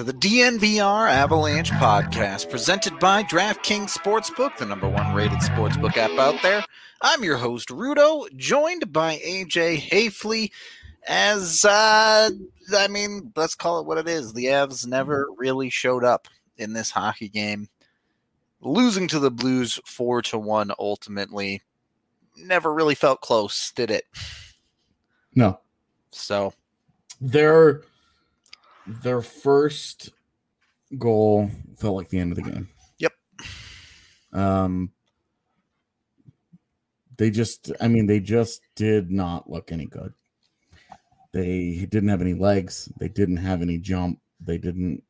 Into the DNVR Avalanche podcast presented by DraftKings Sportsbook, the number one rated sportsbook app out there. I'm your host, Rudo, joined by AJ Haefele. As, uh, I mean, let's call it what it is. The Avs never really showed up in this hockey game. Losing to the Blues 4 to 1 ultimately never really felt close, did it? No. So, Their their first goal felt like the end of the game. Yep. Um they just I mean they just did not look any good. They didn't have any legs, they didn't have any jump, they didn't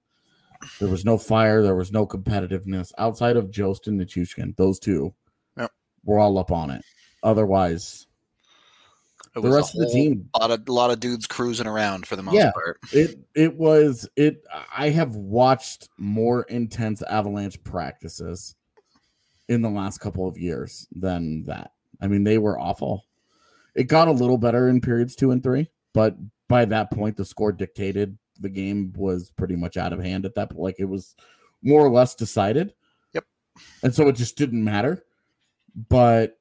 there was no fire, there was no competitiveness outside of Jost and Nichushkin. Those two Yep. were all up on it. Otherwise, it The a rest of the team- lot of, lot of dudes cruising around for the most Yeah. part. it it was it i have watched more intense avalanche practices in the last couple of years than that i mean they were awful it got a little better in periods two and three but by that point the score dictated the game was pretty much out of hand at that point like it was more or less decided Yep. and so it just didn't matter but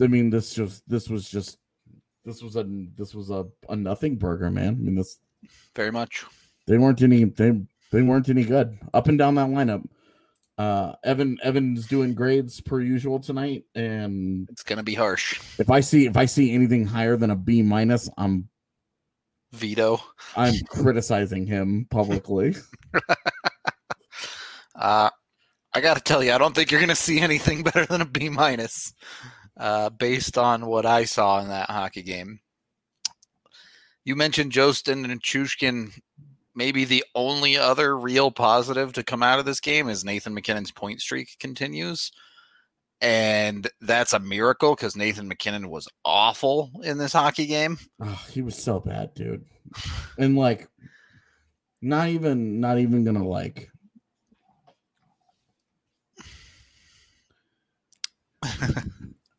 i mean this just this was just this was a this was a, a nothing burger, man. I mean, this Very much. they weren't any they they weren't any good up and down that lineup. Uh, Evan Evan's doing grades per usual tonight, and It's going to be harsh. if I see if I see anything higher than a B minus, I'm Veto. I'm criticizing him publicly. Uh, I got to tell you, I don't think you're going to see anything better than a B minus, uh, based on what I saw in that hockey game. You mentioned Jost and Nichushkin. Maybe the only other real positive to come out of this game is Nathan MacKinnon's point streak continues. And that's a miracle because Nathan MacKinnon was awful in this hockey game. Oh, he was so bad, dude. And like not even not even gonna like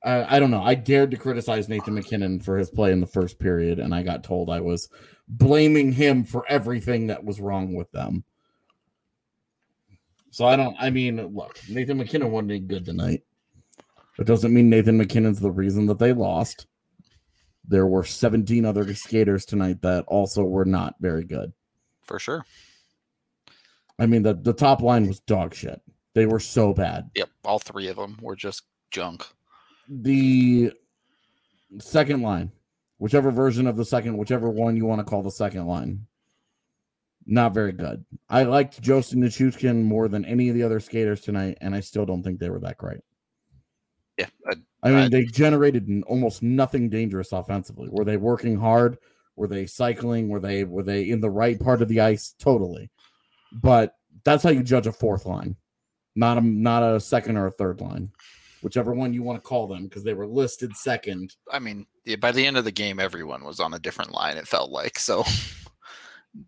I, I don't know. I dared to criticize Nathan MacKinnon for his play in the first period, and I got told I was blaming him for everything that was wrong with them. So I don't. I mean, look, Nathan MacKinnon wasn't any good tonight. It doesn't mean Nathan MacKinnon's the reason that they lost. There were 17 other skaters tonight that also were not very good. For sure. I mean, the, the top line was dog shit. They were so bad. Yep. All three of them were just junk. The second line, whichever version of the second, whichever one you want to call the second line, not very good. I liked Justin Nichushkin more than any of the other skaters tonight, and I still don't think they were that great. Yeah. I, I mean, I- they generated almost nothing dangerous offensively. Were they working hard? Were they cycling? Were they were they in the right part of the ice? Totally. But that's how you judge a fourth line, not a not a second or a third line, whichever one you want to call them, because they were listed second. I mean, yeah, by the end of the game, everyone was on a different line. It felt like so.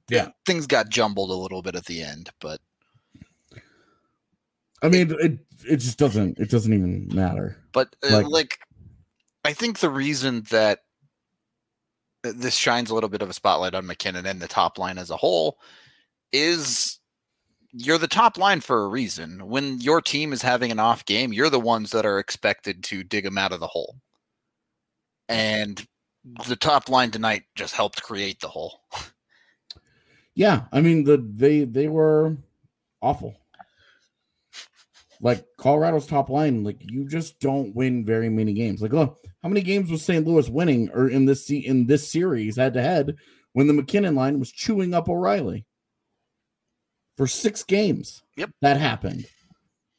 Yeah. things got jumbled a little bit at the end, but I mean, it it just doesn't it doesn't even matter. but uh, Like- like, I think the reason that uh, this shines a little bit of a spotlight on MacKinnon and the top line as a whole is you're the top line for a reason. When your team is having an off game, you're the ones that are expected to dig them out of the hole. And the top line tonight just helped create the hole. Yeah, I mean the they they were awful. Like Colorado's top line, like you just don't win very many games. Like, look, how many games was St. Louis winning or in this in this series head to head when the MacKinnon line was chewing up O'Reilly for six games? Yep. that happened,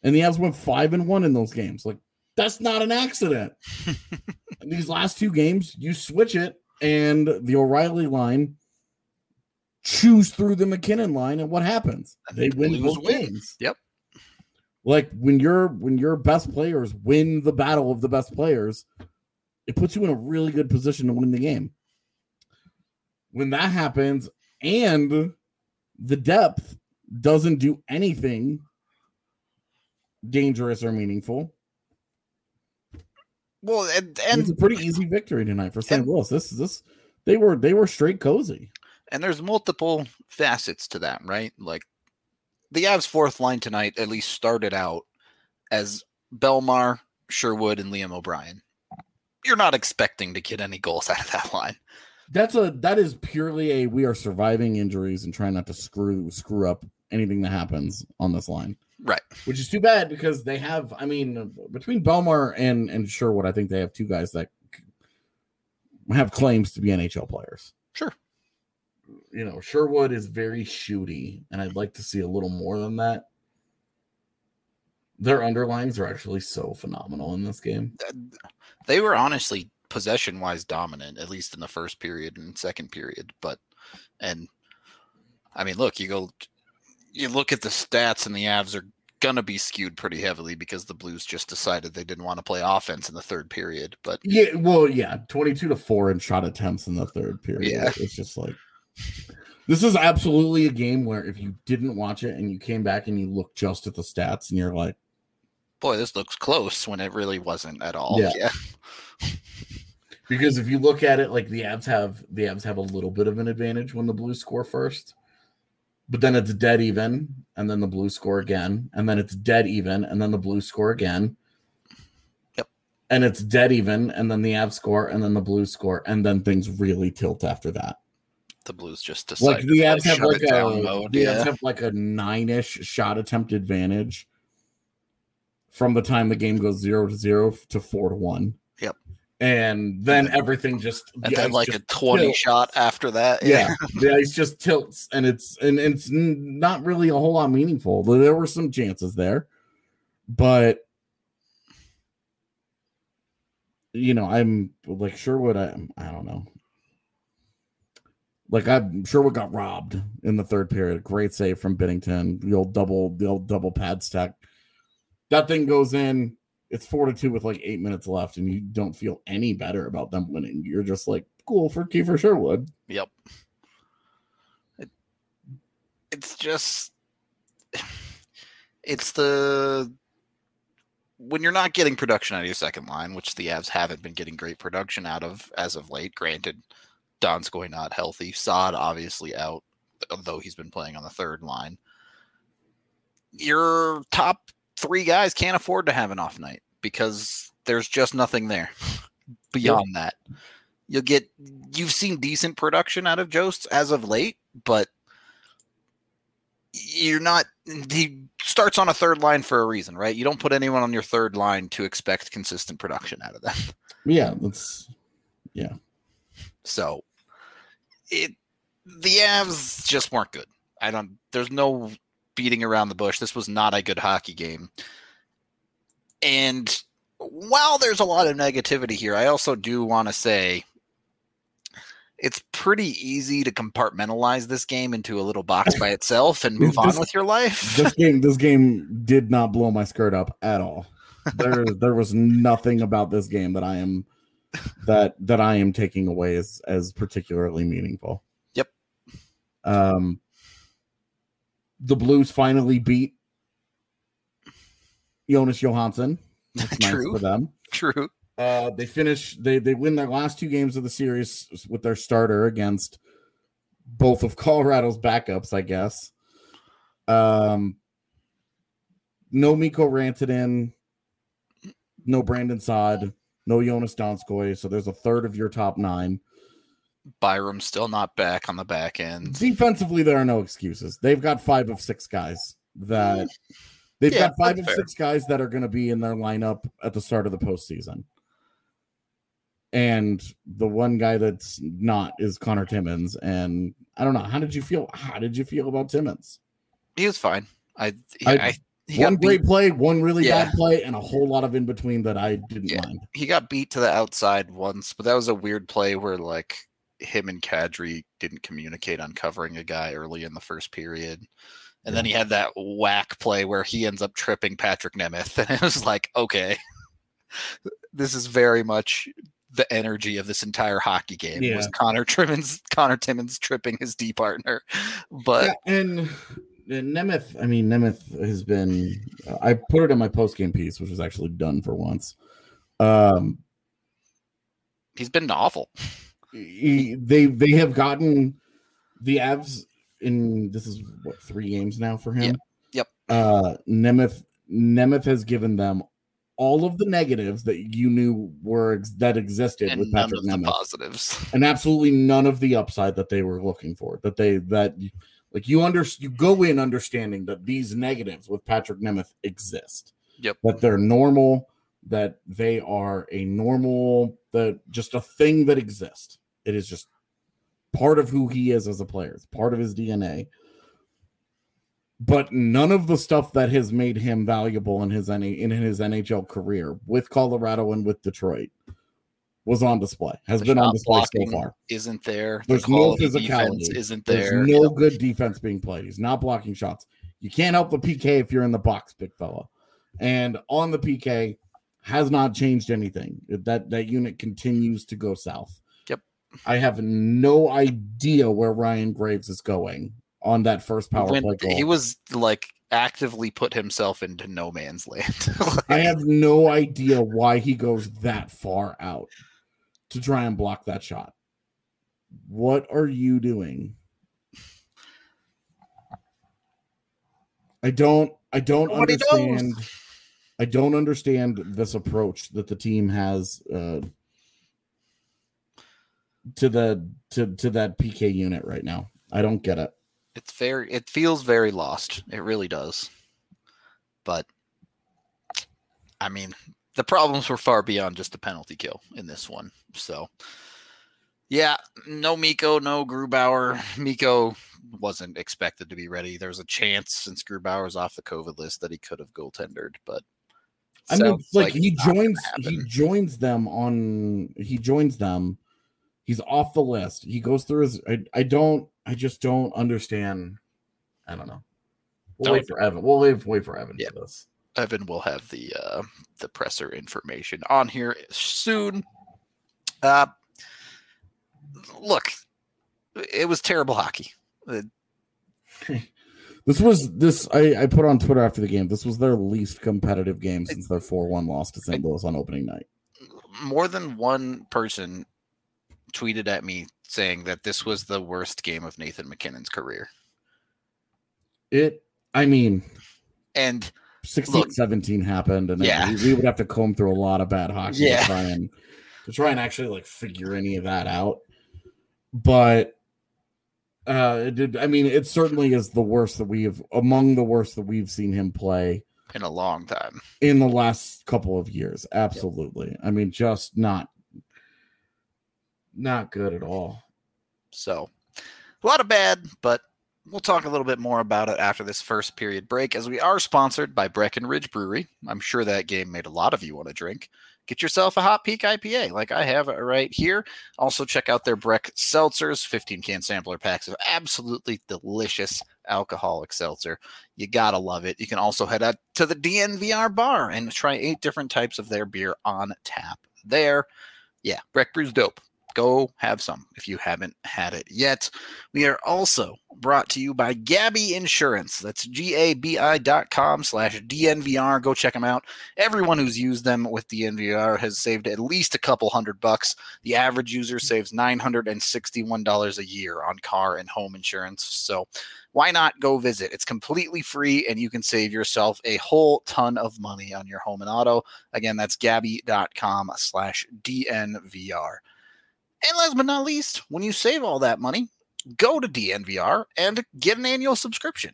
and the Avs went five and one in those games. Like, that's not an accident. In these last two games, you switch it, and the O'Reilly line chews through the MacKinnon line, and what happens? They win both win. games. Yep. Like when your when your best players win the battle of the best players, it puts you in a really good position to win the game. When that happens, and the depth doesn't do anything dangerous or meaningful, Well, and it's a pretty easy victory tonight for St. and- Louis. This is this they were they were straight cozy. and there's multiple facets to that, right? Like the Avs fourth line tonight at least started out as Bellemare, Sherwood, and Liam O'Brien. You're not expecting to get any goals out of that line. That's a that is purely a we are surviving injuries and trying not to screw screw up anything that happens on this line. Right. Which is too bad because they have I mean between Bellemare and and Sherwood I think they have two guys that have claims to be NHL players. Sure. You know, Sherwood is very shooty and I'd like to see a little more than that. Their underlines are actually so phenomenal in this game. They were honestly possession wise dominant, at least in the first period and second period. But and I mean, look, you go you look at the stats and the Avs are gonna be skewed pretty heavily because the Blues just decided they didn't want to play offense in the third period. But Yeah, well, yeah, 22 to 4 in shot attempts in the third period. Yeah. It's just like this is absolutely a game where if you didn't watch it and you came back and you looked just at the stats and you're like, boy, this looks close when it really wasn't at all. Yeah. Yeah. because if you look at it, like the Avs have the Avs have a little bit of an advantage when the Blues score first, but then it's dead even, and then the blue score again, and then it's dead even, and then the blue score again. Yep. And it's dead even, and then the Avs score, and then the blue score, and then things really tilt after that. The Blues just decided like the Avs have like it down a mode. the Avs Yeah. have like a nine-ish shot attempt advantage from the time the game goes zero to zero to four to one. And then everything just and the then ice like a 20 tilts. shot after that. Yeah, the ice just tilts, and it's and it's not really a whole lot meaningful. There were some chances there, but you know, I'm like Sherwood. I I don't know. Like I'm Sherwood got robbed in the third period. Great save from Binnington. The old double, the old double pad stack. That thing goes in. It's four to two with like eight minutes left, and you don't feel any better about them winning. You're just like, cool for Kiefer Sherwood. Yep. It- just it's the when you're not getting production out of your second line, which the Avs haven't been getting great production out of as of late. Granted, Donskoi not healthy, Saad obviously out, though he's been playing on the third line. Your top three guys can't afford to have an off night because there's just nothing there beyond that. You'll get you've seen decent production out of Jost as of late, but you're not he starts on a third line for a reason, right? You don't put anyone on your third line to expect consistent production out of them. Yeah, that's yeah. So it the Avs just weren't good. I don't there's no beating around the bush. This was not a good hockey game. And while there's a lot of negativity here, I also do want to say it's pretty easy to compartmentalize this game into a little box by itself and move This- on with your life. This game, this game did not blow my skirt up at all. There, there was nothing about this game that I am that that I am taking away as as particularly meaningful. Yep. Um, the Blues finally beat Jonas Johansson. That's nice True. for them. True. Uh, they finish. They they win their last two games of the series with their starter against both of Colorado's backups, I guess. Um, no Mikko Rantanen, no Brandon Saad, no Joonas Donskoi. So there's a third of your top nine. Byram's still not back on the back end. Defensively, there are no excuses. They've got five of six guys that they've Yeah, got five of fair. six guys that are going to be in their lineup at the start of the postseason. And the one guy that's not is Connor Timmins. And I don't know. How did you feel? How did you feel about Timmins? He was fine. I, he, I- I, one great beat, play, one really Yeah. bad play, and a whole lot of in between that I didn't Yeah. mind. he got beat to the outside once, but that was a weird play where like him and Kadri didn't communicate on covering a guy early in the first period. And then he had that whack play where he ends up tripping Patrick Nemeth. And it was like, okay, this is very much the energy of this entire hockey game was Connor Timmins, Connor Timmins tripping his D partner. But Yeah, and, and Nemeth, I mean, Nemeth has been. I put it in my post game piece, which was actually done for once. Um, he's been awful. He, they they have gotten the Avs in this is what three games now for him. Yep. Uh, Nemeth Nemeth has given them all of the negatives that you knew were ex- that existed And with none Patrick of the positives. and absolutely none of the upside that they were looking for. That they that like you under you go in understanding that these negatives with Patrick Nemeth exist. Yep. That they're normal. That they are a normal. That just a thing that exists. It is just part of who he is as a player. It's part of his DNA. But none of the stuff that has made him valuable in his in his NHL career with Colorado and with Detroit was on display. Has The been on display so far. Isn't there? There's the no physicality. isn't There's there. no good defense being played. He's not blocking shots. You can't help the PK if you're in the box, big fella. And on the PK has not changed anything. That that unit continues to go south. Yep. I have no idea where Ryan Graves is going on that first power When play goal. he was like actively put himself into no man's land. Like, I have no idea why he goes that far out to try and block that shot. What are you doing? I don't I don't Nobody knows. I don't understand this approach that the team has uh to the to to that PK unit right now. I don't get it. it's very it feels very lost. It really does. But I mean, the problems were far beyond just the penalty kill in this one. So yeah, no Mikko, no Grubauer. Mikko wasn't expected to be ready. There was a chance since Grubauer's off the COVID list that he could have goaltendered, but I mean, sounds like, he it's not gonna joins he joins them on he joins them. He's off the list. He goes through his. I, I don't. I just don't understand. I don't know. We'll wait for Evan. We'll wait, wait for Evan Yeah. for this. Evan will have the uh, the presser information on here soon. Uh, look, it was terrible hockey. Uh, This was this I, I put on Twitter after the game. This was their least competitive game since their four one loss to St. Louis on opening night. More than one person tweeted at me saying that this was the worst game of Nathan MacKinnon's career. It I mean And 16 Look. 17 happened and Yeah. we, we would have to comb through a lot of bad hockey Yeah. to try and to try and actually like figure any of that out but uh did i mean it certainly is the worst that we've among the worst that we've seen him play in a long time. in the last couple of years absolutely i mean just not not good at all So a lot of bad, but we'll talk a little bit more about it after this first period break as we are sponsored by Breckenridge Brewery. I'm sure that game made a lot of you want to drink. Get yourself a Hot Peak IPA like I have it right here. Also, check out their Breck Seltzers, 15 can sampler packs of absolutely delicious alcoholic seltzer. You gotta love it. You can also head out to the DNVR bar and try eight different types of their beer on tap there. Yeah, Breck Brew's dope go have some if you haven't had it yet. We are also brought to you by Gabi Insurance. That's G-A-B-I dot com slash DNVR. Go check them out. Everyone who's used them with DNVR has saved at least a couple hundred bucks. The average user saves $961 a year on car and home insurance. So why not go visit? It's completely free and you can save yourself a whole ton of money on your home and auto. Again, that's gabi.com slash DNVR. And last but not least, when you save all that money, go to DNVR and get an annual subscription.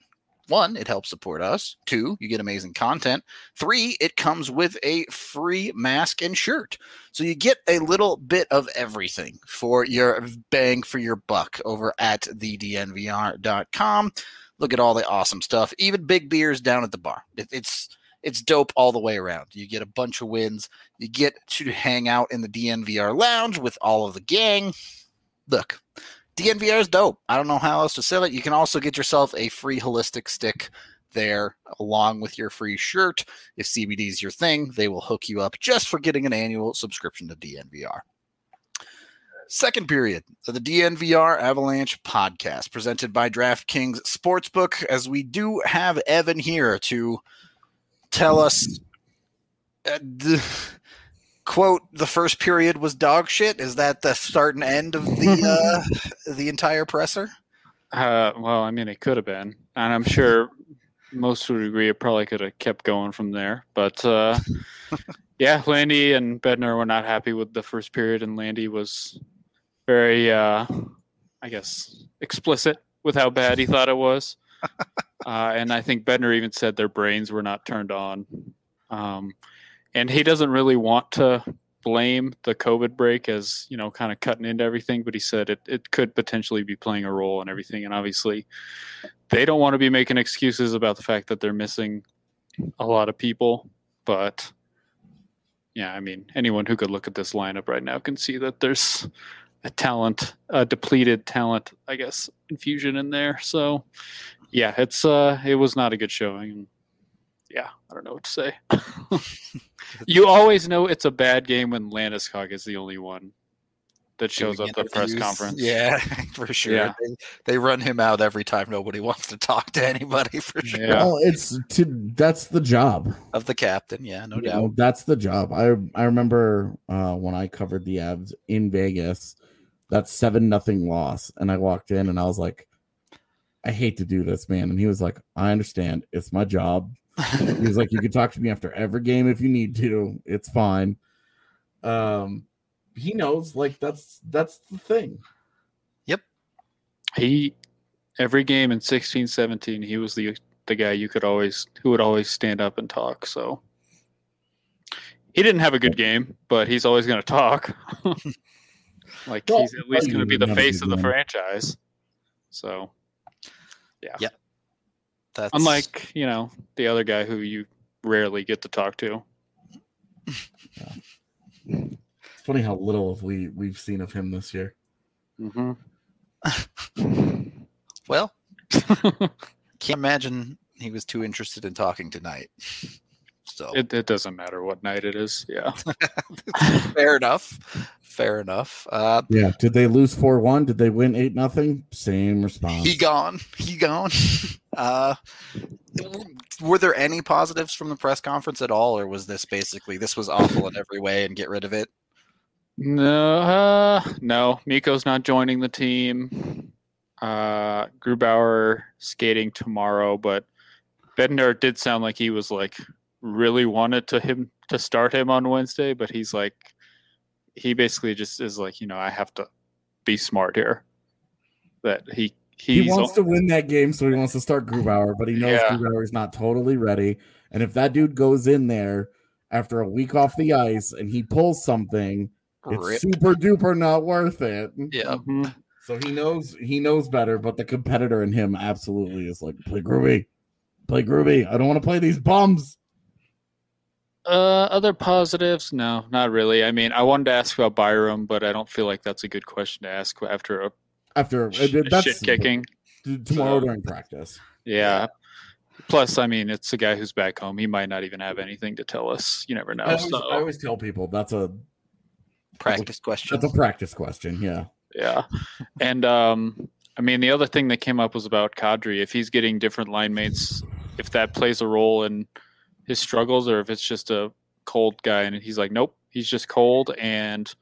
One, it helps support us. Two, you get amazing content. Three, it comes with a free mask and shirt. So you get a little bit of everything for your bang for your buck over at thednvr.com. Look at all the awesome stuff. Even big beers down at the bar. It- it's it's dope all the way around. You get a bunch of wins. You get to hang out in the DNVR lounge with all of the gang. Look, DNVR is dope. I don't know how else to sell it. You can also get yourself a free holistic stick there along with your free shirt. If CBD is your thing, they will hook you up just for getting an annual subscription to DNVR. Second period of the DNVR Avalanche podcast presented by DraftKings Sportsbook. As we do have Evan here to tell us uh, the, quote the first period was dog shit is that the start and end of the uh, the entire presser Uh, well, I mean, it could have been, and I'm sure most would agree it probably could have kept going from there. But uh, yeah, Landy and Bednar were not happy with the first period, and Landy was very, uh, I guess, explicit with how bad he thought it was. Uh, and I think Bednar even said their brains were not turned on. Um, and he doesn't really want to blame the COVID break as you know, kind of cutting into everything, but he said it, it could potentially be playing a role in everything. And obviously, they don't want to be making excuses about the fact that they're missing a lot of people. But yeah, I mean, anyone who could look at this lineup right now can see that there's a talent, a depleted talent, I guess, infusion in there. So yeah, it's uh, it was not a good showing. Yeah, I don't know what to say. you always know it's a bad game when Landeskog is the only one that shows up at the press conference. yeah for sure Yeah. They, they run him out every time nobody wants to talk to anybody for sure Yeah. well it's to that's the job of the captain yeah no You doubt know, that's the job. I I remember uh, when I covered the Avs in Vegas, that seven nothing loss, and I walked in and I was like, I hate to do this, man. And he was like, I understand. It's my job. He was like, you can talk to me after every game if you need to. It's fine. Um, he knows, like that's that's the thing. Yep. He every game in 16 17 he was the the guy you could always who would always stand up and talk so he didn't have a good game but he's always going to talk like Well, he's at least going to be the face of the win. franchise so that's unlike you know the other guy who you rarely get to talk to. It's funny how little of we we've seen of him this year. mm-hmm. well can't imagine he was too interested in talking tonight. So. It, it doesn't matter what night it is. Yeah. Fair enough fair enough. Uh, Yeah. Did they lose four one? Did they win eight nothing? Same response. he gone. He gone. uh, were there any positives from the press conference at all, or was this basically this was awful in every way and get rid of it? No, uh, no. Mikko's not joining the team. Uh, Grubauer skating tomorrow, but Bednar did sound like he was like really wanted to him to start him on Wednesday, but he's like he basically just is like you know I have to be smart here. That he he he's wants to win that game, so he wants to start Grubauer, but he knows Yeah. Grubauer is not totally ready. And if that dude goes in there after a week off the ice and he pulls something, Rip. it's super duper not worth it. Yeah. Mhm. So he knows he knows better, but the competitor in him absolutely is like play Groovy, play Groovy. I don't want to play these bums. Uh, other positives? No, not really. I mean, I wanted to ask about Byram, but I don't feel like that's a good question to ask after a, After sh- uh, a that's shit kicking. tomorrow So- during practice. Yeah. Plus, I mean, it's a guy who's back home. He might not even have anything to tell us. You never know. I always, so, I always tell people that's a Practice question. that's a practice question. Yeah. yeah. And um, I mean, the other thing that came up was about Kadri. If he's getting different line mates, if that plays a role in his struggles, or if it's just a cold guy, and he's like, nope, he's just cold, and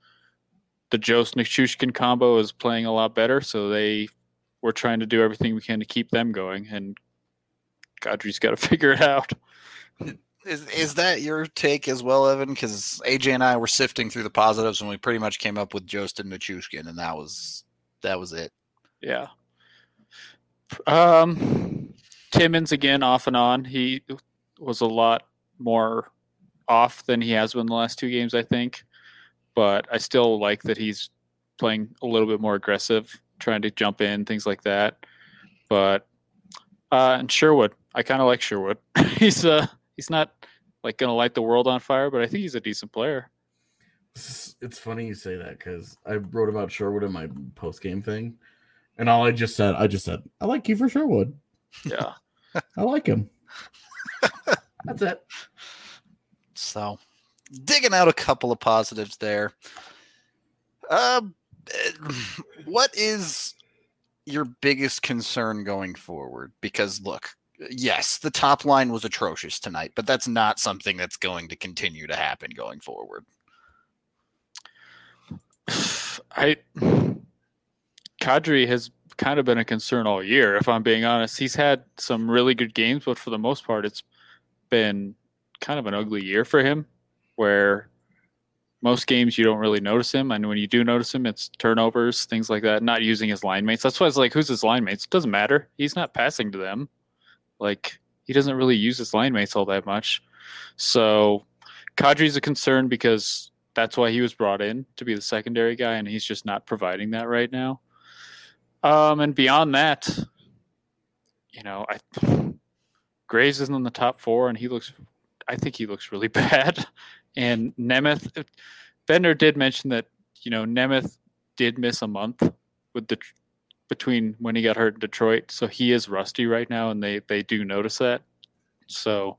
the Jost Nichushkin combo is playing a lot better. So they we're trying to do everything we can to keep them going, and Kadri's got to figure it out. Is is that your take as well, Evan? Because AJ and I were sifting through the positives, and we pretty much came up with Jost and Nichushkin, and that was that was it. Yeah. Um, Timmins again off and on. He was a lot more off than he has been the last two games, I think. But I still like that he's playing a little bit more aggressive, trying to jump in, things like that. But uh, and Sherwood, I kind of like Sherwood. he's uh he's not like gonna light the world on fire, but I think he's a decent player. It's funny you say that because I wrote about Sherwood in my post game thing, and all I just said, I just said, I like Kiefer Sherwood. Yeah. I like him. That's it. So, digging out a couple of positives there. Um, eh, what is your biggest concern going forward? Because look, yes, the top line was atrocious tonight, but that's not something that's going to continue to happen going forward. I Kadri has kind of been a concern all year, if I'm being honest. He's had some really good games, but for the most part, it's been kind of an ugly year for him, where most games you don't really notice him, and when you do notice him, it's turnovers, things like that. Not using his line mates. That's why it's like, who's his line mates? It doesn't matter. He's not passing to them. Like he doesn't really use his line mates all that much. So Kadri's a concern because that's why he was brought in to be the secondary guy, and he's just not providing that right now. Um, and beyond that, you know, I Graves isn't in the top four, and he looks. I think he looks really bad. And Nemeth, Bednar did mention that you know Nemeth did miss a month with the between when he got hurt in Detroit, so he is rusty right now, and they they do notice that. So,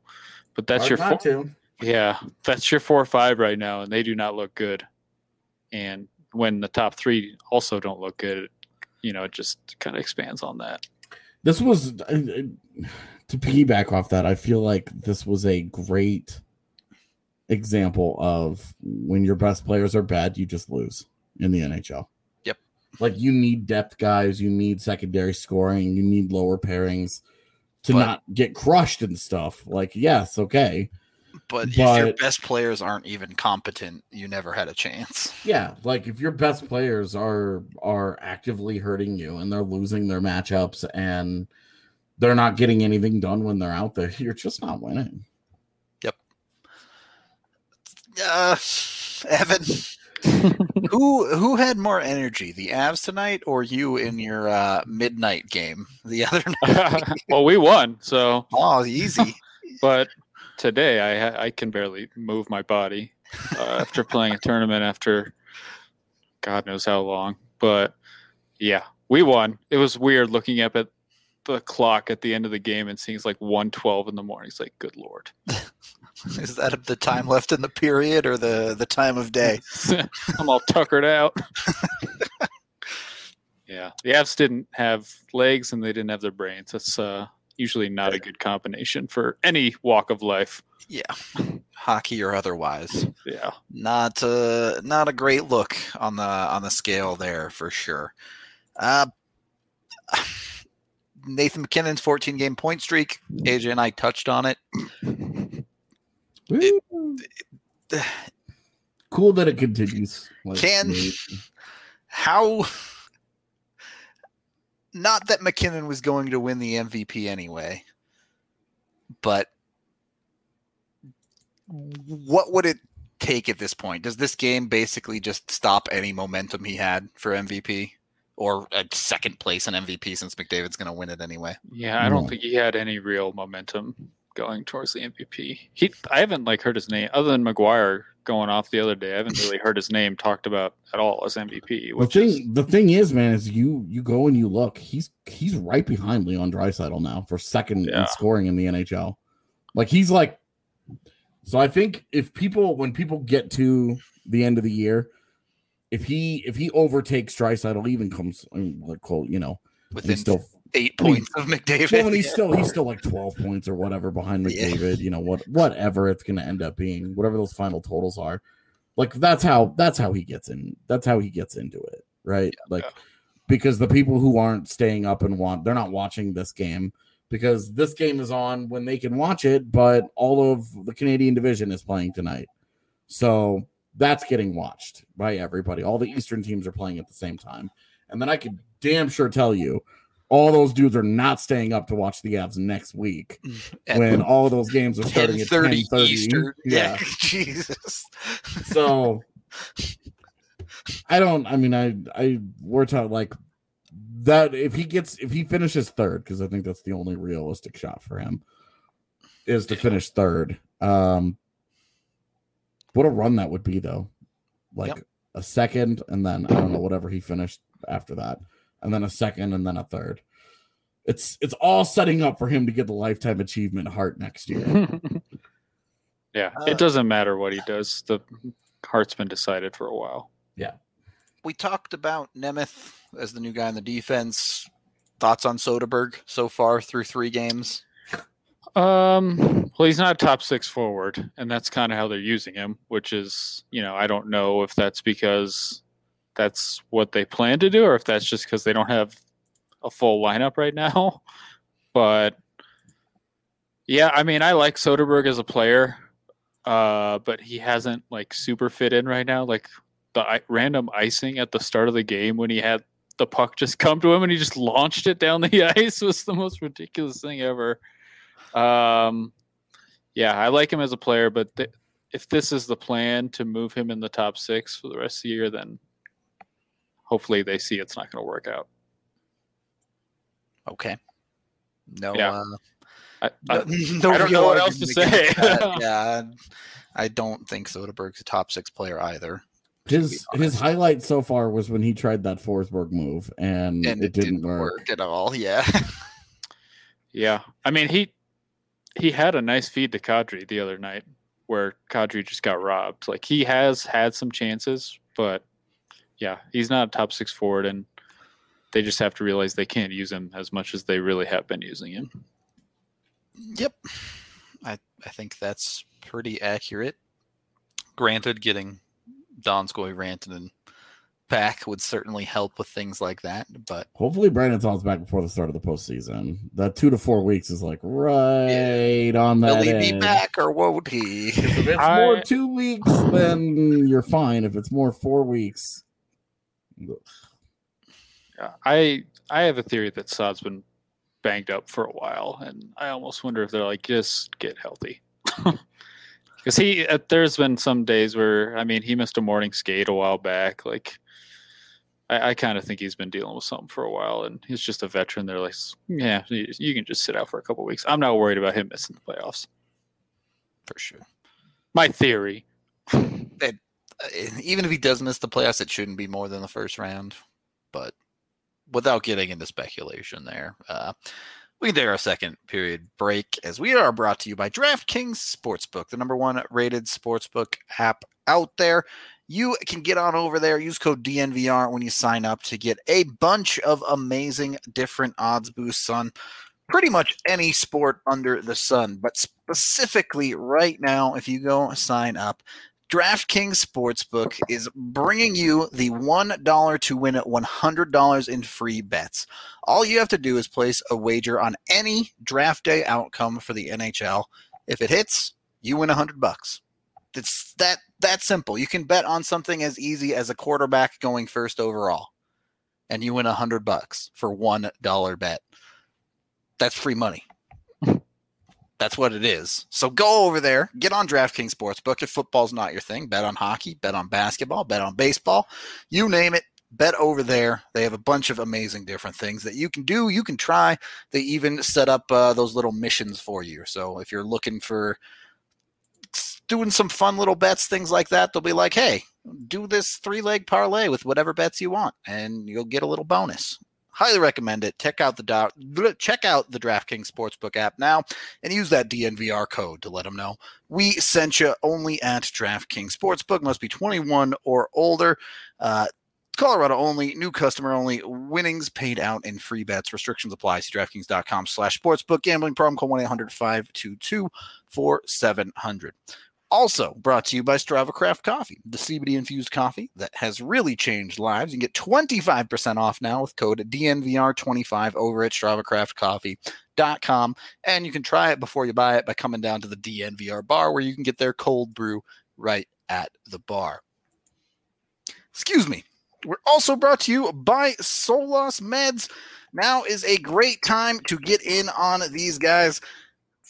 but that's Hard your four, to. yeah, that's your four or five right now, and they do not look good. And when the top three also don't look good, you know, it just kind of expands on that. This was uh, uh, to piggyback off that. I feel like this was a great example of when your best players are bad, you just lose in the NHL. Yep. Like you need depth guys, you need secondary scoring, you need lower pairings to But- not get crushed and stuff. Like, yes, okay. But, if your best players aren't even competent, you never had a chance. Yeah, like if your best players are are actively hurting you and they're losing their matchups and they're not getting anything done when they're out there, you're just not winning. Yep. Uh, Evan, who who had more energy, the Avs tonight or you in your uh, midnight game the other night? well, we won, so Oh, easy. but today I I can barely move my body uh, after playing a tournament after God knows how long. But yeah, we won. It was weird looking up at the clock at the end of the game and seeing it's like 112 in the morning. It's like, good lord. Is that the time left in the period or the the time of day? I'm all tuckered out. yeah, the Avs didn't have legs and they didn't have their brains. That's uh, usually not a good combination for any walk of life. Yeah, hockey or otherwise. Yeah, not uh, not a great look on the on the scale there for sure. Uh, Nathan MacKinnon's 14 game point streak. AJ and I touched on it. it, it cool that it continues. Like, can how? Not that MacKinnon was going to win the MVP anyway, but what would it take at this point? Does this game basically just stop any momentum he had for MVP? Or a second place in MVP since McDavid's going to win it anyway. Yeah, I don't hmm. think he had any real momentum going towards the MVP. He, I haven't like heard his name other than McGuire going off the other day. I haven't really heard his name talked about at all as MVP. The thing, is, the thing is, man, is you you go and you look. He's he's right behind Leon Draisaitl now for second yeah. in scoring in the NHL. Like he's like. So I think if people when people get to the end of the year, if he if he overtakes Draisaitl, even comes like quote, you know, within still eight points of McDavid. Well, and he's yeah. still he's still like twelve points or whatever behind McDavid. Yeah. You know what whatever it's going to end up being, whatever those final totals are. Like that's how that's how he gets in. That's how he gets into it, right? Yeah, like because the people who aren't staying up and want they're not watching this game because this game is on when they can watch it, but all of the Canadian division is playing tonight. So that's getting watched by everybody. All the Eastern teams are playing at the same time. And then I can damn sure tell you all those dudes are not staying up to watch the Avs next week at when all those games are starting at 30 Eastern. Yeah. Jesus. so I don't I mean I I we're talking like that if he gets if he finishes third, because I think that's the only realistic shot for him, is to finish third. Um what a run that would be though. Like yep. a second and then I don't know, whatever he finished after that and then a second, and then a third. It's it's all setting up for him to get the lifetime achievement Hart next year. yeah, uh, it doesn't matter what he does. The Hart's been decided for a while. Yeah. We talked about Nemeth as the new guy in the defense. Thoughts on Soderberg so far through three games? Um, well, he's not a top six forward, and that's kind of how they're using him, which is, you know, I don't know if that's because that's what they plan to do, or if that's just because they don't have a full lineup right now. But yeah, I mean, I like Soderberg as a player, uh, but he hasn't like super fit in right now. Like the I- random icing at the start of the game when he had the puck just come to him and he just launched it down the ice was the most ridiculous thing ever. Um, yeah, I like him as a player, but th- if this is the plan to move him in the top six for the rest of the year, then hopefully they see it's not going to work out. Okay. No. Yeah. Uh, I, I, no, I don't know what else to say. yeah, I don't think Soderberg's a top six player either. His his highlight so far was when he tried that Forsberg move and, and it, it, didn't, didn't work. work. at all. Yeah. yeah, I mean he he had a nice feed to Kadri the other night where Kadri just got robbed. Like he has had some chances, but yeah, he's not a top six forward, and they just have to realize they can't use him as much as they really have been using him. Yep, I I think that's pretty accurate. Granted, getting Donskoy, Rantanen back would certainly help with things like that. But hopefully, Brandon Brandon's back before the start of the postseason. That two to four weeks is like right yeah. on that. Will he edge. be back or won't he? If it's I... more two weeks, then you're fine. If it's more four weeks, I I have a theory that Saad's been banged up for a while, and I almost wonder if they're like just get healthy. Because he, uh, there's been some days where I mean he missed a morning skate a while back. Like I, I kind of think he's been dealing with something for a while, and he's just a veteran. They're like, yeah, you, can just sit out for a couple weeks. I'm not worried about him missing the playoffs. For sure. My theory. It, uh, even if he does miss the playoffs, it shouldn't be more than the first round. But without getting into speculation there, uh, We can take our second period break as we are brought to you by DraftKings Sportsbook, the number one rated sportsbook app out there. You can get on over there, use code DNVR when you sign up to get a bunch of amazing different odds boosts on pretty much any sport under the sun. But specifically, right now, if you go sign up, DraftKings Sportsbook is bringing you the $1 to win $100 in free bets. All you have to do is place a wager on any draft day outcome for the NHL. If it hits, you win 100 bucks. It's that that simple. You can bet on something as easy as a quarterback going first overall and you win a 100 bucks for $1 bet. That's free money. That's what it is. So go over there, get on DraftKings Sportsbook. If football's not your thing, bet on hockey, bet on basketball, bet on baseball, you name it. Bet over there. They have a bunch of amazing different things that you can do. You can try. They even set up uh, those little missions for you. So if you're looking for doing some fun little bets, things like that, they'll be like, hey, do this three leg parlay with whatever bets you want, and you'll get a little bonus highly recommend it. Check out the check out the DraftKings Sportsbook app now and use that DNVR code to let them know we sent you. Only at DraftKings Sportsbook must be 21 or older. Uh, Colorado only, new customer only, winnings paid out in free bets. Restrictions apply. See DraftKings.com slash sportsbook. Gambling problem, call 1-800-522-4700. Also brought to you by Strava Craft Coffee, the CBD infused coffee that has really changed lives. You can get 25% off now with code DNVR25 over at StravaCraftCoffee.com. And you can try it before you buy it by coming down to the DNVR bar where you can get their cold brew right at the bar. Excuse me. We're also brought to you by Solos Meds. Now is a great time to get in on these guys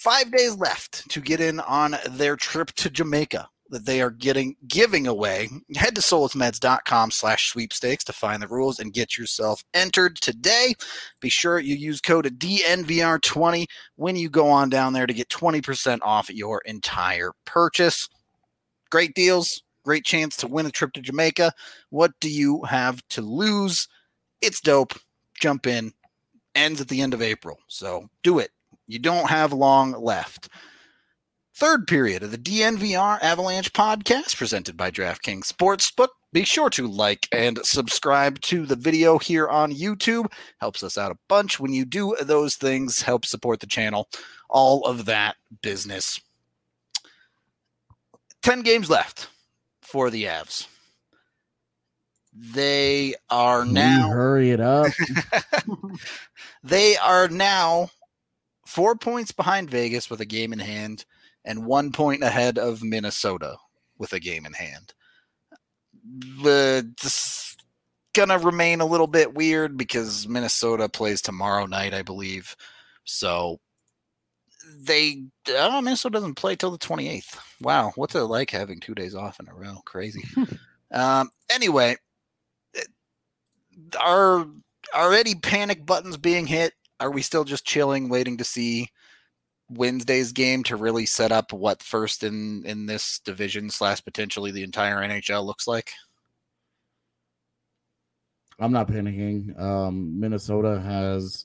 five days left to get in on their trip to Jamaica that they are getting giving away. Head to solosmeds.com slash sweepstakes to find the rules and get yourself entered today. Be sure you use code DNVR20 when you go on down there to get 20% off your entire purchase. Great deals, great chance to win a trip to Jamaica. What do you have to lose? It's dope. Jump in. Ends at the end of April. So do it. You don't have long left. Third period of the DNVR Avalanche podcast presented by DraftKings Sportsbook. Be sure to like and subscribe to the video here on YouTube. Helps us out a bunch when you do those things, help support the channel, all of that business. 10 games left for the Avs. They are now. hurry it up. they are now four points behind Vegas with a game in hand, and one point ahead of Minnesota with a game in hand. But it's gonna remain a little bit weird because Minnesota plays tomorrow night, I believe. So they oh Minnesota doesn't play till the 28th. Wow, what's it like having two days off in a row? Crazy. um, anyway, are already panic buttons being hit are we still just chilling, waiting to see Wednesday's game to really set up what first in in this division slash potentially the entire NHL looks like? I'm not panicking. Um, Minnesota has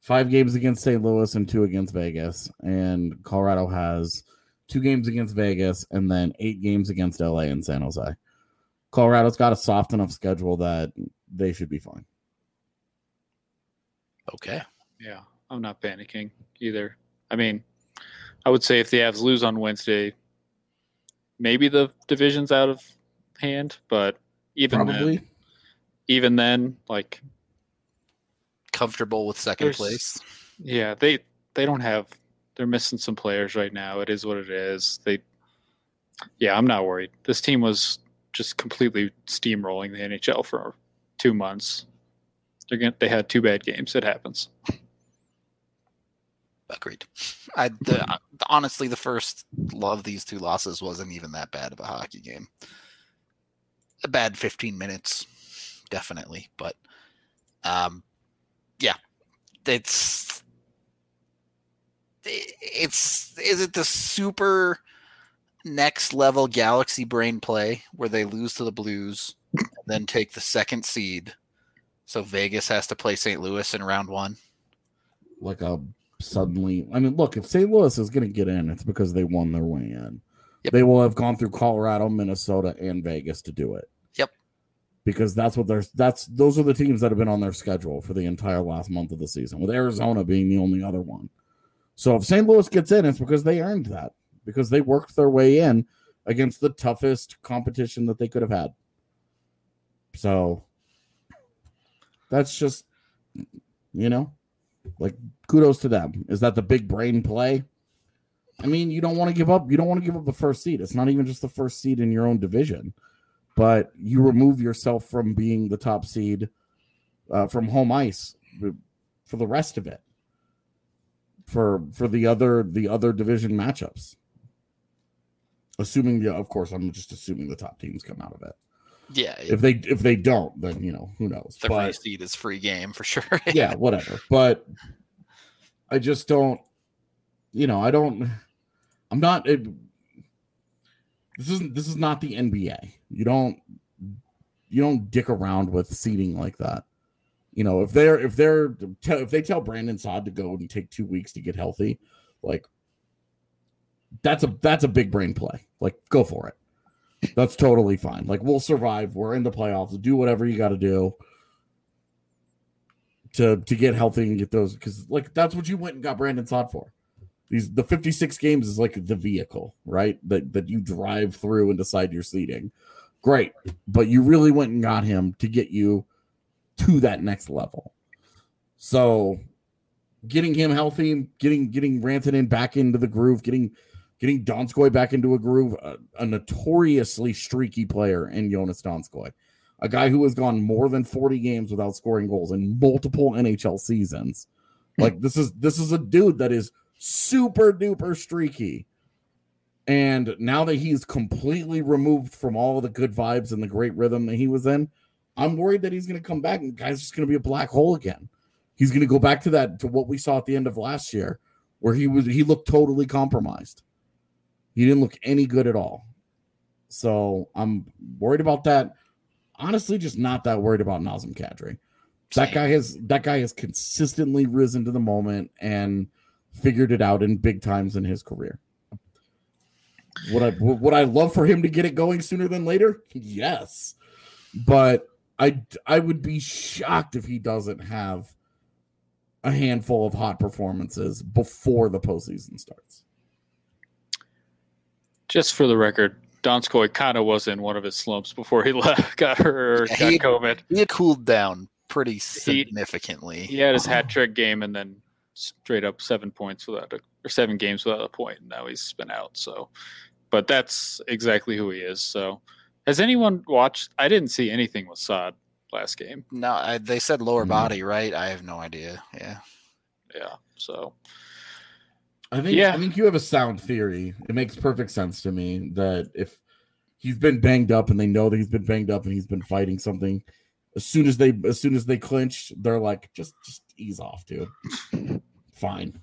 five games against St. Louis and two against Vegas, and Colorado has two games against Vegas and then eight games against LA and San Jose. Colorado's got a soft enough schedule that they should be fine. Okay. Yeah, I'm not panicking either. I mean, I would say if the Avs lose on Wednesday, maybe the division's out of hand, but even Probably. then, even then, like comfortable with second place. Yeah, they they don't have they're missing some players right now. It is what it is. They Yeah, I'm not worried. This team was just completely steamrolling the NHL for 2 months. They're going they had two bad games. It happens. Agreed. I the, honestly, the first of these two losses wasn't even that bad of a hockey game. A bad 15 minutes, definitely, but um, yeah, it's it's is it the super next level galaxy brain play where they lose to the Blues, then take the second seed, so Vegas has to play St. Louis in round one. like a suddenly. I mean, look, if St. Louis is going to get in, it's because they won their way in. Yep. They will have gone through Colorado, Minnesota, and Vegas to do it. Yep. Because that's what there's that's those are the teams that have been on their schedule for the entire last month of the season, with Arizona being the only other one. So if St. Louis gets in, it's because they earned that, because they worked their way in against the toughest competition that they could have had. So that's just you know, like kudos to them. Is that the big brain play? I mean, you don't want to give up. You don't want to give up the first seed. It's not even just the first seed in your own division, but you remove yourself from being the top seed uh, from home ice for the rest of it. For for the other the other division matchups, assuming yeah, of course, I'm just assuming the top teams come out of it. Yeah, If they if they don't, then you know who knows. the free But- seed is free game for sure. yeah, whatever. But I just don't, you know, I don't. I'm not. It, this isn't. This is not the NBA. You don't. You don't dick around with seating like that. You know, if they're if they're if they tell Brandon Saad to go and take two weeks to get healthy, like that's a that's a big brain play. Like, go for it. That's totally fine. Like, we'll survive. We're in the playoffs. Do whatever you got to do to to get healthy and get those because like that's what you went and got Brandon Saad for. These the 56 games is like the vehicle, right? That that you drive through and decide your seating. Great. But you really went and got him to get you to that next level. So getting him healthy, getting getting Rantanen back into the groove, getting getting Donskoi back into a groove, a, a notoriously streaky player in Joonas Donskoi a guy who has gone more than 40 games without scoring goals in multiple NHL seasons. Hmm. Like this is this is a dude that is super duper streaky. And now that he's completely removed from all the good vibes and the great rhythm that he was in, I'm worried that he's going to come back and guy's just going to be a black hole again. He's going to go back to that to what we saw at the end of last year where he was he looked totally compromised. He didn't look any good at all. So, I'm worried about that honestly just not that worried about Nazem Kadri. That guy has that guy has consistently risen to the moment and figured it out in big times in his career. Would I would I love for him to get it going sooner than later? Yes. But I I would be shocked if he doesn't have a handful of hot performances before the postseason starts. Just for the record, Donskoi kind of was in one of his slumps before he left, got hurt, Yeah, got he- COVID. He had cooled down pretty significantly. He had his hat trick game and then straight up seven points without a, or seven games without a point, and now he's been out. So, but that's exactly who he is. So, has anyone watched? I didn't see anything with Saad last game. No, I, they said lower Mhm. body, right? I have no idea. Yeah. Yeah. So I think Yeah. I think you have a sound theory. It makes perfect sense to me that if he's been banged up and they know that he's been banged up and he's been fighting something, as soon as they as soon as they clinch, they're like, just just ease off, dude. Fine.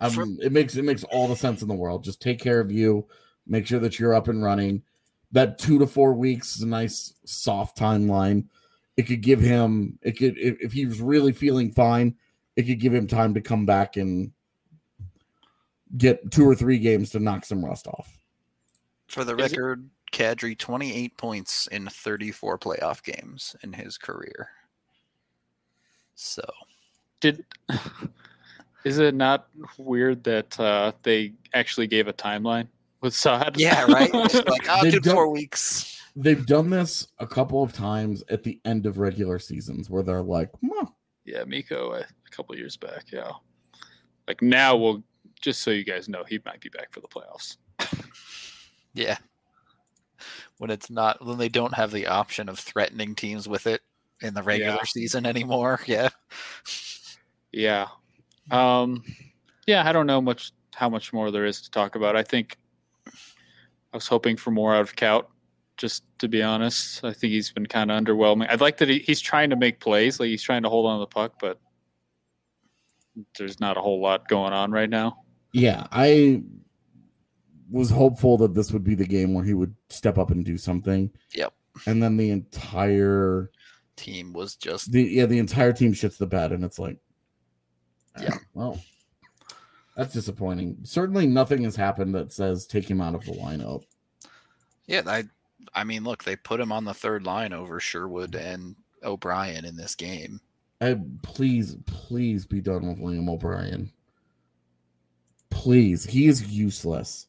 Um, I For- mean, it makes it makes all the sense in the world. Just take care of you, make sure that you're up and running. That two to four weeks is a nice soft timeline. It could give him it could if, if he was really feeling fine, it could give him time to come back and get two or three games to knock some rust off. For the Is it- record, Kadri 28 points in 34 playoff games in his career. So did is it not weird that uh, they actually gave a timeline with Saad? yeah, right. It's like oh, They've done- four weeks. They've done this a couple of times at the end of regular seasons where they're like, "Huh, yeah, Mikko uh, a couple years back. Yeah, like now we'll just so you guys know he might be back for the playoffs. Yeah. When it's not, when they don't have the option of threatening teams with it in the regular Yeah. season anymore. Yeah. Yeah. Um yeah, I don't know much how much more there is to talk about. I think I was hoping for more out of Cout, just to be honest. I think he's been kind of underwhelming. I'd like that he, he's trying to make plays, like he's trying to hold on to the puck, but there's not a whole lot going on right now. Yeah." I was hopeful that this would be the game where he would step up and do something. Yep. And then the entire Team was just the yeah the entire team shits the bed, and it's like, Yeah. Ah, well, that's disappointing. Certainly, nothing has happened that says take him out of the lineup. Yeah, I I mean, look, they put him on the third line over Sherwood and O'Brien in this game. I, please, please be done with William O'Brien. Please, he is useless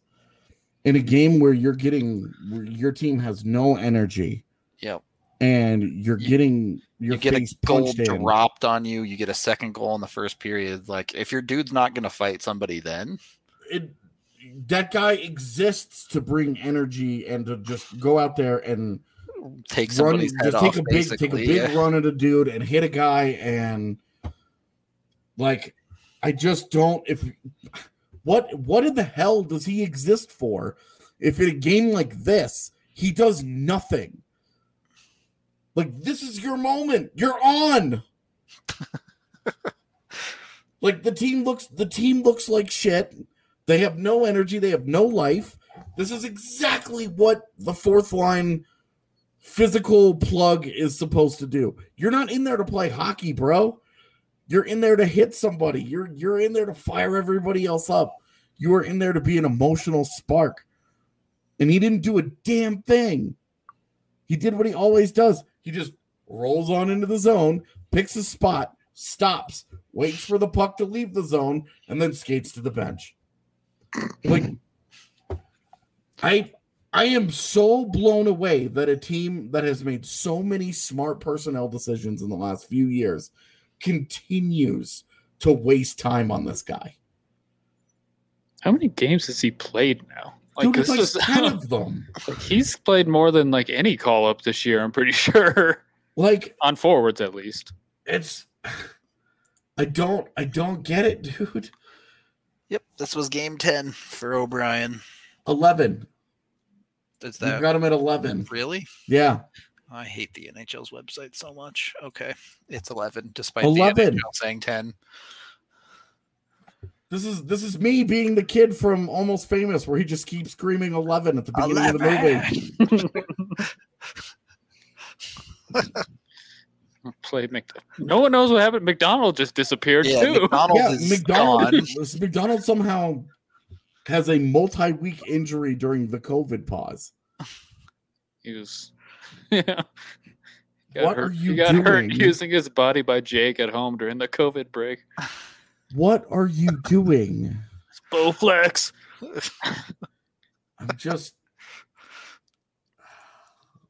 in a game where you're getting where your team has no energy Yep. and you're You- getting your you get a goal punched in. dropped on you. You get a second goal in the first period. Like, if your dude's not going to fight somebody, then It, that guy exists to bring energy and to just go out there and take run, just off. take a big take a big yeah. run at a dude and hit a guy and like I just don't if what what in the hell does he exist for? If in a game like this he does nothing. Like this is your moment. You're on. Like the team looks the team looks like shit. They have no energy. They have no life. This is exactly what the fourth line physical plug is supposed to do. You're not in there to play hockey, bro. You're in there to hit somebody. You're you're in there to fire everybody else up. You are in there to be an emotional spark. And he didn't do a damn thing. He did what he always does. He just rolls on into the zone, picks a spot, stops, waits for the puck to leave the zone, and then skates to the bench. Like I I am so blown away that a team that has made so many smart personnel decisions in the last few years continues to waste time on this guy. How many games has he played now? Like, Dude, it's like this is- 10 of them. he's played more than like any call up this year. I'm pretty sure Like on forwards at least. it's I don't I don't get it, dude. Yep, this was game 10 for O'Brien. 11. Is You've that got him at 11. really? Yeah. I hate the NHL's website so much. Okay, it's 11, despite 11. the NHL saying 10. This is this is me being the kid from Almost Famous where he just keeps screaming 11 at the beginning of the movie. Played Mc. No one knows what happened. MacDonald just disappeared Yeah, too. MacDonald's yeah, is MacDonald, gone. MacDonald somehow has a multi-week injury during the COVID pause. He was. Yeah. Got What hurt. are you he got hurt doing? using his body by Jake at home during the COVID break. What are you doing? It's Bowflex. I'm just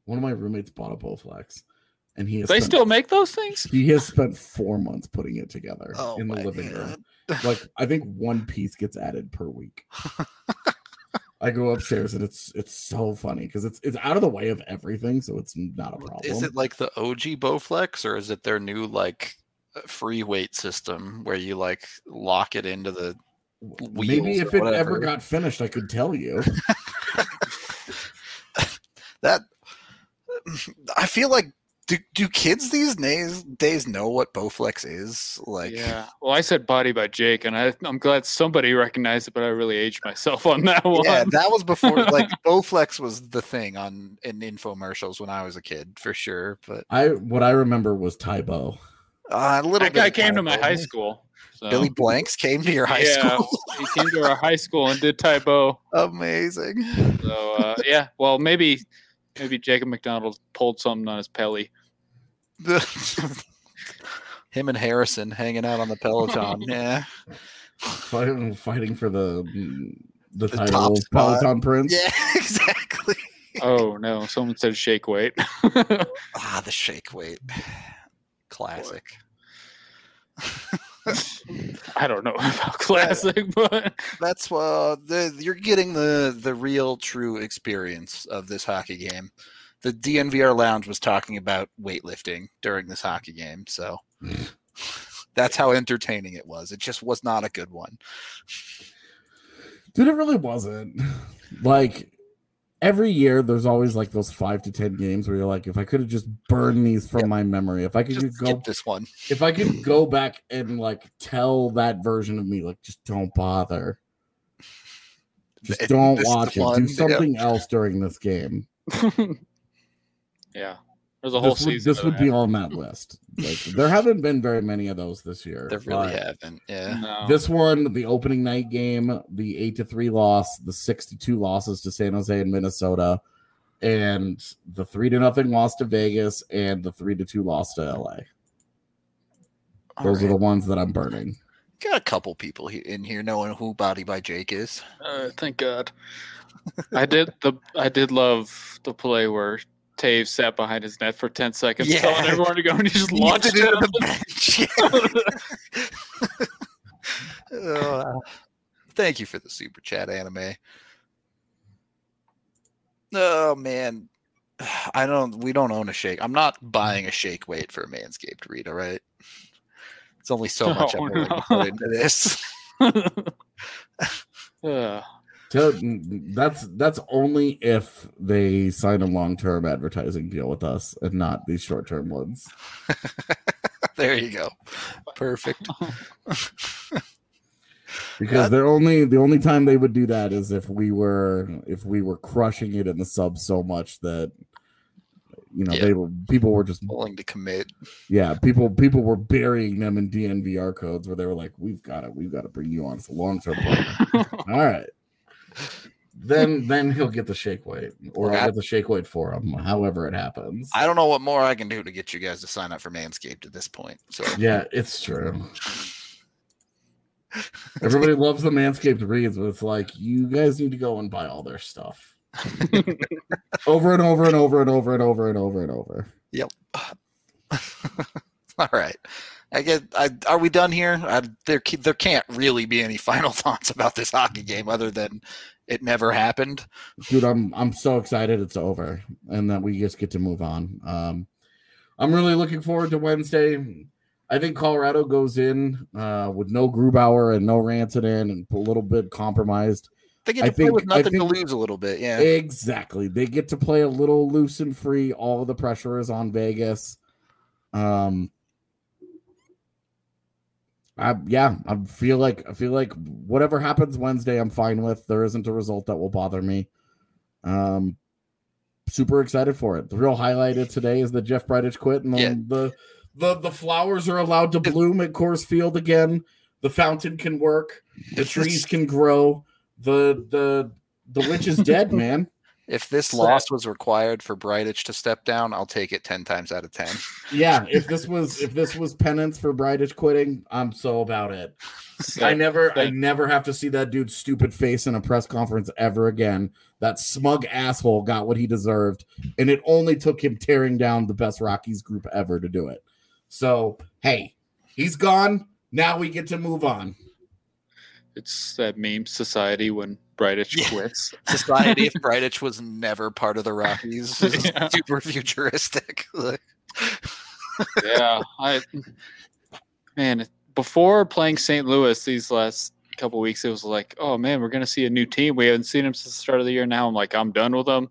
one of my roommates bought a Bowflex, and he has They spent, still make those things? he has spent four months putting it together Oh in the living God. room. Like I think one piece gets added per week. I go upstairs and it's it's so funny because it's it's out of the way of everything, so it's not a problem. Is it like the OG Bowflex or is it their new like uh, free weight system where you like lock it into the Maybe if it ever got finished, I could tell you. that I feel like do, do kids these days days know what Bowflex is? Like yeah. Well, I said body by Jake, and I, I'm glad somebody recognized it, but I really aged myself on that one. Yeah, that was before like Bowflex was the thing on in infomercials when I was a kid for sure. But I what I remember was Tae Bo. uh, a little that guy of came to my high school. So. Billy Blanks came to your high yeah, school. he came to our high school and did Tae Bo. Amazing. So uh, yeah, well maybe maybe Jacob MacDonald pulled something on his pelly. Him and Harrison hanging out on the Peloton. yeah. Fighting, fighting for the the, The title top. Peloton Prince. Yeah, exactly. Oh no, someone said shake weight. Ah, the shake weight. Classic. I don't know about classic, but That's uh the you're getting the the real true experience of this hockey game. The DNVR lounge was talking about weightlifting during this hockey game, so that's how entertaining it was. It just was not a good one. Dude, it really wasn't. Like every year, there's always like those five to ten games where you're like, if I could have just burned these from Yep. my memory, if I could Just go, this one. if I could go back and like tell that version of me, like, just don't bother, just don't this is the watch it, one, do something else during this game. yeah. There's a whole this would, season. this would be on that list. Like there haven't been very many of those this year. They really haven't. Yeah. No. This one, the opening night game, the eight to three loss, the six to two losses to San Jose and Minnesota, and the three to nothing loss to Vegas, and the three to two loss to LA. All Those are the ones that I'm burning. Got a couple people in here knowing who Body by Jake is. Uh, thank God. I did the I did love the play where Taves sat behind his net for ten seconds, Yeah. telling everyone to go, and he just launched it. into the bench. Thank you for the super chat, anime. Oh man, I don't. We don't own a shake. I'm not buying a shake weight for a Manscaped read. All right, it's only so much No, I'm willing to put into this. Uh, So, that's that's only if they sign a long term advertising deal with us and not these short term ones. there you go. Perfect. Because they're only the only time they would do that is if we were if we were crushing it in the sub so much that you know Yeah. they were people were just willing to commit. yeah people people were burying them in DNVR codes where they were like we've got to we've got to bring you on a long term. All right. Then then he'll get the shake weight or I'll get the shake weight for him however it happens. I don't know what more I can do to get you guys to sign up for Manscaped at this point. So yeah, it's true. Everybody loves the Manscaped reads, but it's like you guys need to go and buy all their stuff. over and over and over and over and over and over and over. Yep. all right. I get. I, are we done here? I, there, there can't really be any final thoughts about this hockey game other than it never happened. Dude, I'm I'm so excited it's over and that we just get to move on. Um I'm really looking forward to Wednesday. I think Colorado goes in uh with no Grubauer and no Rantanen and a little bit compromised. They get I to play think- with I nothing to lose a little bit. Yeah. Exactly. They get to play a little loose and free. All the pressure is on Vegas. Um I yeah, I feel like I feel like whatever happens Wednesday, I'm fine with. There isn't a result that will bother me. Um super excited for it. The real highlight of today is that Jeff Bridich quit and the Yeah. the, the the flowers are allowed to bloom at Coors Field again. The fountain can work, the trees can grow. The the the witch is dead, man. If this So- loss was required for Bridich to step down, I'll take it ten times out of ten. Yeah, if this was if this was penance for Bridich quitting, I'm so about it. I Same. never I never have to see that dude's stupid face in a press conference ever again. That smug asshole got what he deserved, and it only took him tearing down the best Rockies group ever to do it. So hey, he's gone. Now we get to move on. It's that meme society when Bridich Yeah. quits. Society, if Bridich was never part of the Rockies, is Yeah. super futuristic. Yeah, I man, before playing St. Louis these last couple weeks, it was like, oh man, we're gonna see a new team. We haven't seen them since the start of the year. Now I'm like, I'm done with them.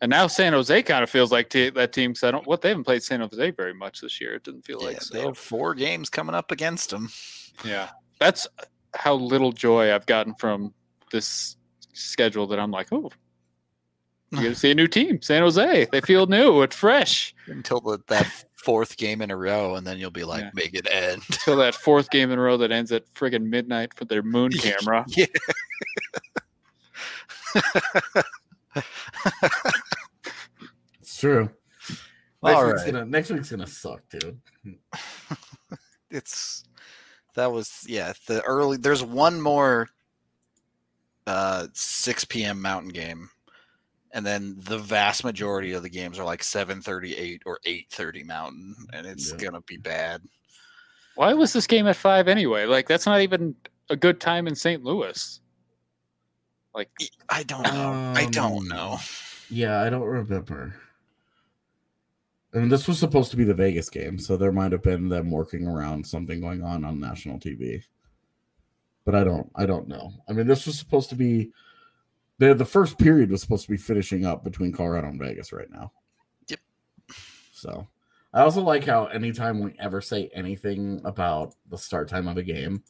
And now San Jose kind of feels like t- that team. Because I don't, what they haven't played San Jose very much this year. It didn't feel yeah, like they have four games coming up against them. Yeah, that's how little joy I've gotten from this schedule. That I'm like, oh, you get to see a new team, San Jose. They feel new. It's fresh. until the, that fourth game in a row, and then you'll be like, Yeah. make it end. Until that fourth game in a row that ends at friggin' midnight for their moon camera. Yeah. It's true. Next, All week's right. gonna, next week's gonna suck, dude. It's that was yeah. The early there's one more uh 6 p.m. Mountain game, and then the vast majority of the games are like 7:38 or 8:30 Mountain, and it's Yeah. gonna be bad. Why was this game at five anyway? Like that's not even a good time in St. Louis. Like I don't know. I don't Um, know. Yeah, I don't remember. I mean, this was supposed to be the Vegas game, so there might have been them working around something going on on national TV. But I don't, I don't know. I mean, this was supposed to be the the first period was supposed to be finishing up between Colorado and Vegas right now. Yep. So, I also like how anytime we ever say anything about the start time of a game,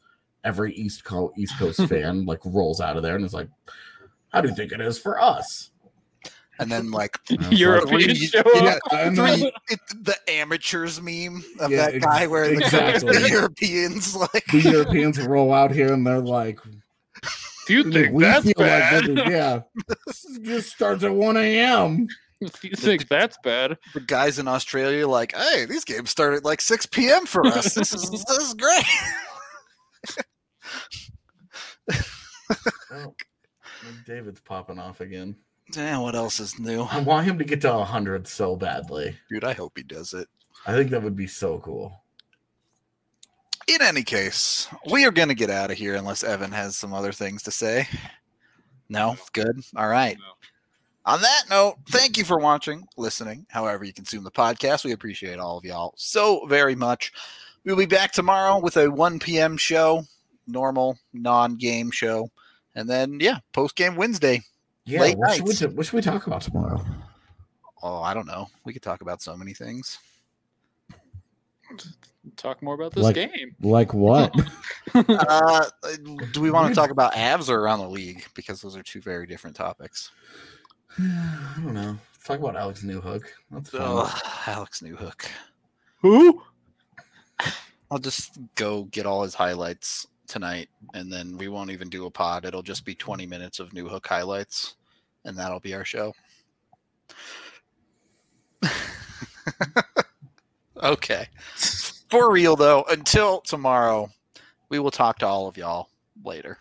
every East Co- East Coast fan like rolls out of there and is like, "How do you think it is for us?" And then like Europeans three- show Yeah, up. three, it, the amateurs meme of Yeah, that guy ex- where the, exactly. the Europeans like the Europeans roll out here and they're like, Do you think we that's feel bad? like this is- yeah, this just starts at one a.m. You think that's bad? the guys in Australia like, hey, these games start at like six p.m. for us. This is this is great. Oh, David's popping off again. Damn, what else is new, I want him to get to hundred so badly. dude? I hope he does it. I think that would be so cool. In any case, we are going to get out of here unless Evan has some other things to say. No, good. All right. On that note, thank you for watching, listening, however you consume the podcast. We appreciate all of y'all so very much. We'll be back tomorrow with a 1 p.m. show, normal, non game show. And then, yeah, post game Wednesday. Yeah, Late what should, we, what should we talk about tomorrow? Oh, I don't know. We could talk about so many things. Talk more about this Like- game. Like what? Uh, do we want to talk about Avs or around the league? Because those are two very different topics. I don't know. Let's talk about Alex Newhook. That's fun. Ugh, Alex Newhook. Who? I'll just go get all his highlights tonight, and then we won't even do a pod. It'll just be 20 minutes of Newhook highlights, and that'll be our show. okay. For real, though, until tomorrow, we will talk to all of y'all later.